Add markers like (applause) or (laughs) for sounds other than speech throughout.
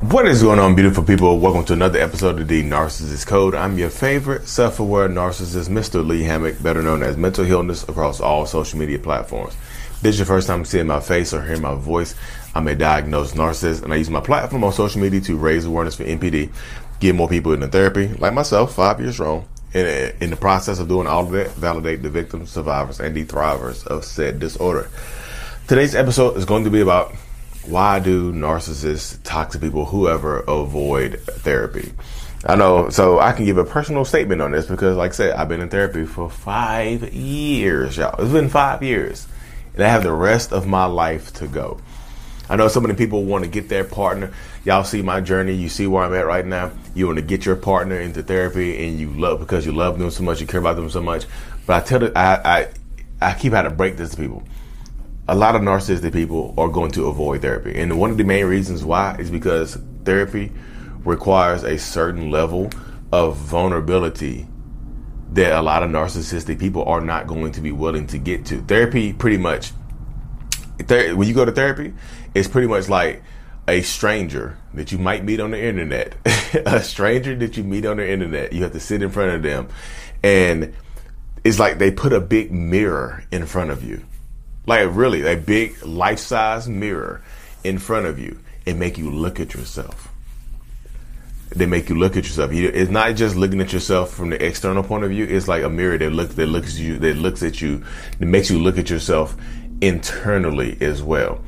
What is going on, beautiful people? Welcome to another episode of the Narcissist Code. I'm your favorite self-aware narcissist, Mr. Lee Hammock, better known as Mental Healness across all social media platforms. This is your first time seeing my face or hearing my voice. I'm a diagnosed narcissist, and I use my platform on social media to raise awareness for NPD, get more people into therapy, like myself, five years strong. In, uh, in the process of doing all of that, validate the victims, survivors, and the thrivers of said disorder. Today's episode is going to be about why do narcissists, toxic people, whoever avoid therapy? I know, so I can give a personal statement on this because, like I said, I've been in therapy for five years, y'all. It's been five years, and I have the rest of my life to go. I know so many people want to get their partner. Y'all see my journey. You see where I'm at right now. You want to get your partner into therapy, and you love because you love them so much, you care about them so much. But I tell you, I, I, I keep having to break this to people a lot of narcissistic people are going to avoid therapy. And one of the main reasons why is because therapy requires a certain level of vulnerability that a lot of narcissistic people are not going to be willing to get to. Therapy pretty much ther- when you go to therapy, it's pretty much like a stranger that you might meet on the internet. (laughs) a stranger that you meet on the internet. You have to sit in front of them and it's like they put a big mirror in front of you like really a big life-size mirror in front of you and make you look at yourself. They make you look at yourself. It's not just looking at yourself from the external point of view. It's like a mirror that looks that looks at you that looks at you that makes you look at yourself internally as well.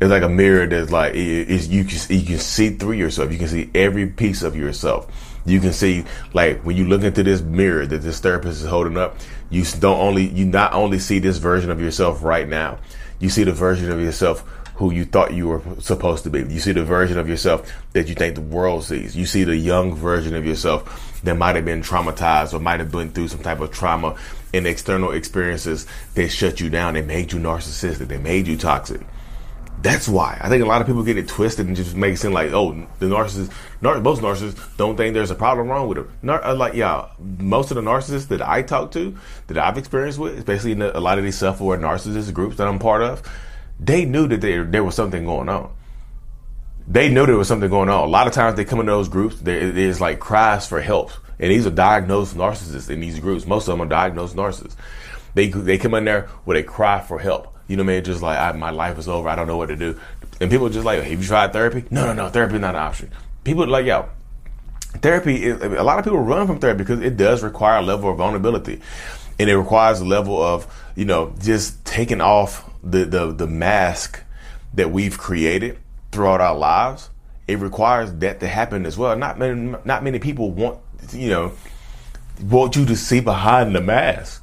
It's like a mirror that's like is you can you can see through yourself. You can see every piece of yourself you can see like when you look into this mirror that this therapist is holding up you don't only you not only see this version of yourself right now you see the version of yourself who you thought you were supposed to be. You see the version of yourself that you think the world sees. You see the young version of yourself that might have been traumatized or might have been through some type of trauma and external experiences that shut you down they made you narcissistic they made you toxic that's why I think a lot of people get it twisted and just make it seem like, oh, the narcissist, nar- most narcissists don't think there's a problem wrong with them. Nar- uh, like, yeah, most of the narcissists that I talk to, that I've experienced with, especially in the, a lot of these self-aware narcissist groups that I'm part of, they knew that there, there was something going on. They knew there was something going on. A lot of times they come into those groups, there's like cries for help. And these are diagnosed narcissists in these groups. Most of them are diagnosed narcissists. They, they come in there with a cry for help you know what I mean? Just like I, my life is over. I don't know what to do. And people just like, have you tried therapy? No, no, no. Therapy is not an option. People like, yo, therapy. Is, a lot of people run from therapy because it does require a level of vulnerability, and it requires a level of you know just taking off the the the mask that we've created throughout our lives. It requires that to happen as well. Not many, not many people want you know want you to see behind the mask.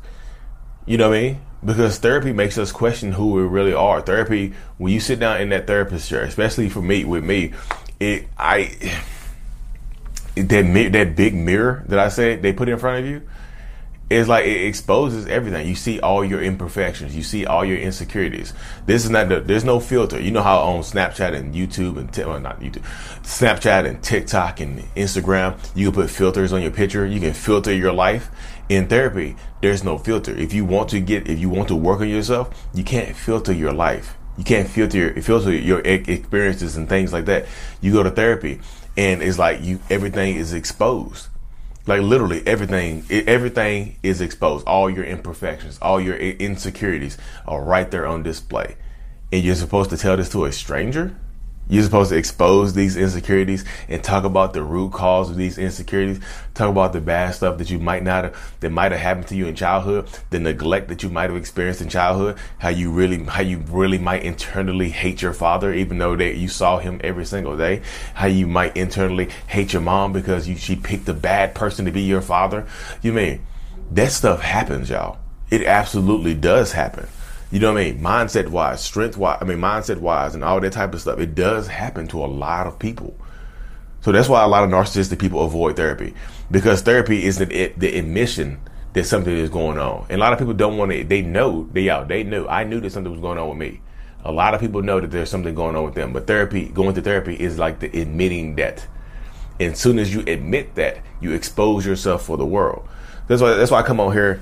You know what I mean? Because therapy makes us question who we really are. Therapy, when you sit down in that therapist chair, especially for me, with me, it I that that big mirror that I said they put in front of you is like it exposes everything. You see all your imperfections. You see all your insecurities. This is not the, there's no filter. You know how on Snapchat and YouTube and well, not YouTube, Snapchat and TikTok and Instagram, you can put filters on your picture. You can filter your life. In therapy, there's no filter. If you want to get, if you want to work on yourself, you can't filter your life. You can't filter your, filter your experiences and things like that. You go to therapy, and it's like you everything is exposed like literally everything, everything is exposed. All your imperfections, all your insecurities are right there on display. And you're supposed to tell this to a stranger? You're supposed to expose these insecurities and talk about the root cause of these insecurities. Talk about the bad stuff that you might not have, that might have happened to you in childhood, the neglect that you might have experienced in childhood, how you really, how you really might internally hate your father, even though that you saw him every single day. How you might internally hate your mom because you, she picked a bad person to be your father. You mean that stuff happens, y'all. It absolutely does happen. You know what I mean? Mindset wise, strength wise, I mean, mindset wise, and all that type of stuff. It does happen to a lot of people. So that's why a lot of narcissistic people avoid therapy because therapy is the, the admission that something is going on. And a lot of people don't want to, they know, they out, they knew, I knew that something was going on with me. A lot of people know that there's something going on with them, but therapy, going to therapy is like the admitting that. And as soon as you admit that, you expose yourself for the world. That's why, that's why I come on here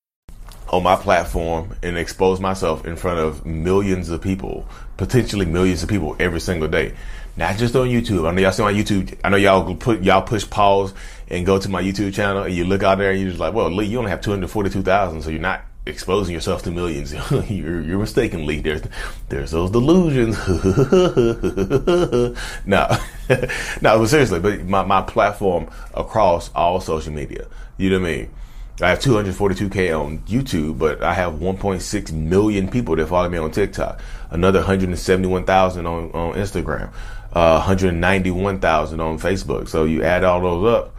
on my platform and expose myself in front of millions of people, potentially millions of people every single day. Not just on YouTube. I know y'all see my YouTube. I know y'all put y'all push pause and go to my YouTube channel and you look out there and you're just like, well, Lee, you only have 242,000, so you're not exposing yourself to millions. (laughs) you're, you're mistaken, Lee. There's there's those delusions. (laughs) no, (laughs) no, but seriously, but my, my platform across all social media. You know what I mean? I have 242k on YouTube, but I have 1.6 million people that follow me on TikTok. Another 171,000 on on Instagram. Uh, 191,000 on Facebook. So you add all those up,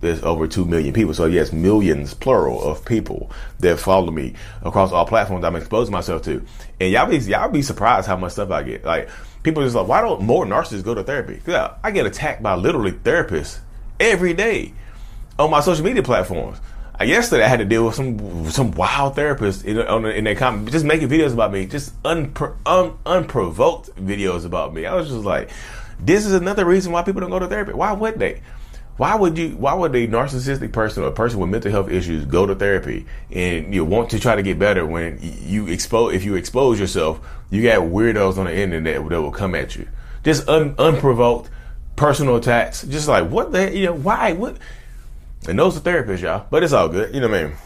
there's over 2 million people. So yes, millions, plural, of people that follow me across all platforms I'm exposing myself to. And y'all be, y'all be surprised how much stuff I get. Like, people just like, why don't more narcissists go to therapy? Yeah, I get attacked by literally therapists every day on my social media platforms yesterday I had to deal with some some wild therapists in, on, in their comment, just making videos about me, just unpro, un, unprovoked videos about me. I was just like, this is another reason why people don't go to therapy. Why would they? Why would you? Why would a narcissistic person or a person with mental health issues go to therapy and you want to try to get better when you expose? If you expose yourself, you got weirdos on the internet that will come at you, just un, unprovoked personal attacks. Just like what the you know why what and those are therapists, y'all. But it's all good. You know what I mean?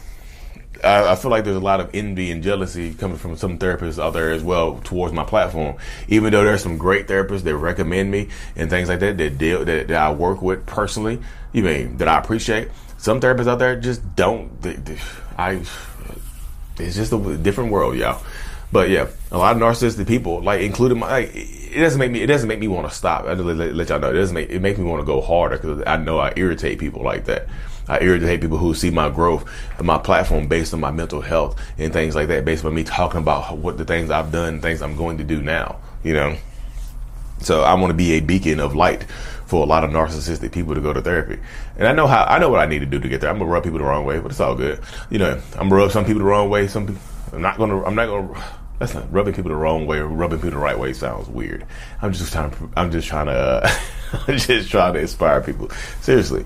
I, I, feel like there's a lot of envy and jealousy coming from some therapists out there as well towards my platform. Even though there's some great therapists that recommend me and things like that that deal that, that I work with personally, you mean that I appreciate. Some therapists out there just don't. They, they, I. It's just a different world, y'all. But yeah, a lot of narcissistic people, like including my, like, it doesn't make me, it doesn't make me want to stop. I just let, let y'all know, it doesn't make, it makes me want to go harder because I know I irritate people like that. I irritate people who see my growth and my platform based on my mental health and things like that, based on me talking about what the things I've done, things I'm going to do now, you know? So I want to be a beacon of light for a lot of narcissistic people to go to therapy. And I know how, I know what I need to do to get there. I'm gonna rub people the wrong way, but it's all good. You know, I'm gonna rub some people the wrong way. Some people, I'm not gonna, I'm not gonna, that's not rubbing people the wrong way or rubbing people the right way sounds weird. I'm just trying I'm just trying to, uh, (laughs) I'm just trying to inspire people. Seriously.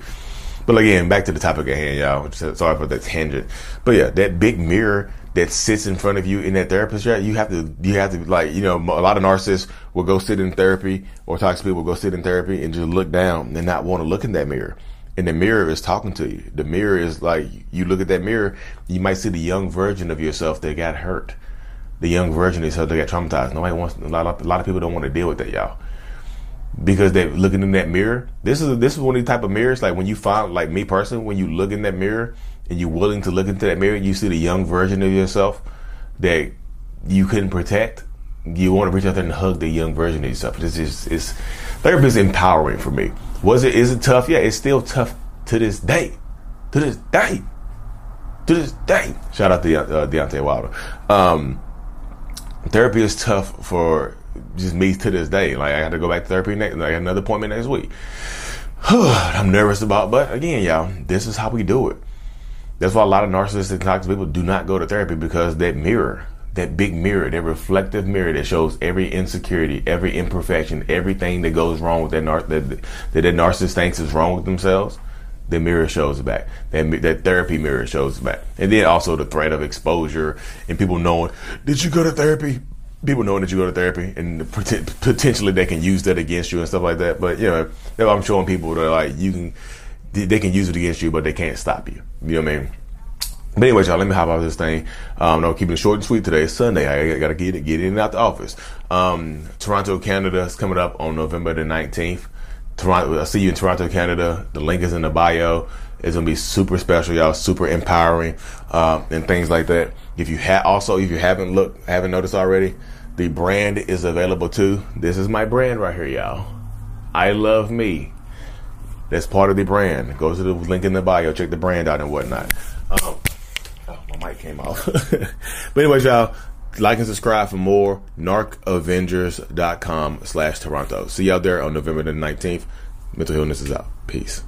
But again, back to the topic at hand, y'all. Sorry for that tangent. But yeah, that big mirror that sits in front of you in that therapist chair, you have to, you have to like, you know, a lot of narcissists will go sit in therapy or toxic people will go sit in therapy and just look down and not want to look in that mirror. And the mirror is talking to you. The mirror is like, you look at that mirror, you might see the young version of yourself that got hurt. The young version of yourself that got traumatized. Nobody wants, a lot, of, a lot of people don't want to deal with that, y'all because they're looking in that mirror. This is this is one of the type of mirrors. Like when you find, like me personally, when you look in that mirror and you're willing to look into that mirror, you see the young version of yourself that you couldn't protect. You want to reach out there and hug the young version of yourself. This is it's therapy is empowering for me. Was it? Is it tough? Yeah, it's still tough to this day. To this day. To this day. Shout out to uh, Deontay Wilder. Um, therapy is tough for just me to this day. Like I got to go back to therapy next, like another appointment next week. (sighs) I'm nervous about, but again, y'all, this is how we do it. That's why a lot of narcissistic toxic people do not go to therapy because that mirror, that big mirror, that reflective mirror that shows every insecurity, every imperfection, everything that goes wrong with that nar- that, that that narcissist thinks is wrong with themselves. The mirror shows back. That, that therapy mirror shows back. And then also the threat of exposure and people knowing, did you go to therapy? People knowing that you go to therapy and potentially they can use that against you and stuff like that. But you know, I'm showing people that like you can, they can use it against you, but they can't stop you. You know what I mean? But anyway, y'all, let me hop out this thing. Um, no, keeping it short and sweet today. It's Sunday. I gotta get it, get in and out the office. Um, Toronto, Canada is coming up on November the 19th. Toronto. I'll see you in Toronto, Canada. The link is in the bio. It's gonna be super special, y'all. Super empowering, um, and things like that. If you have also, if you haven't looked, haven't noticed already, the brand is available too. This is my brand right here, y'all. I love me. That's part of the brand. Go to the link in the bio. Check the brand out and whatnot. Um, oh, my mic came off. (laughs) but anyways, y'all, like and subscribe for more. NarcAvengers.com slash Toronto. See out there on November the 19th. Mental Healness is out. Peace.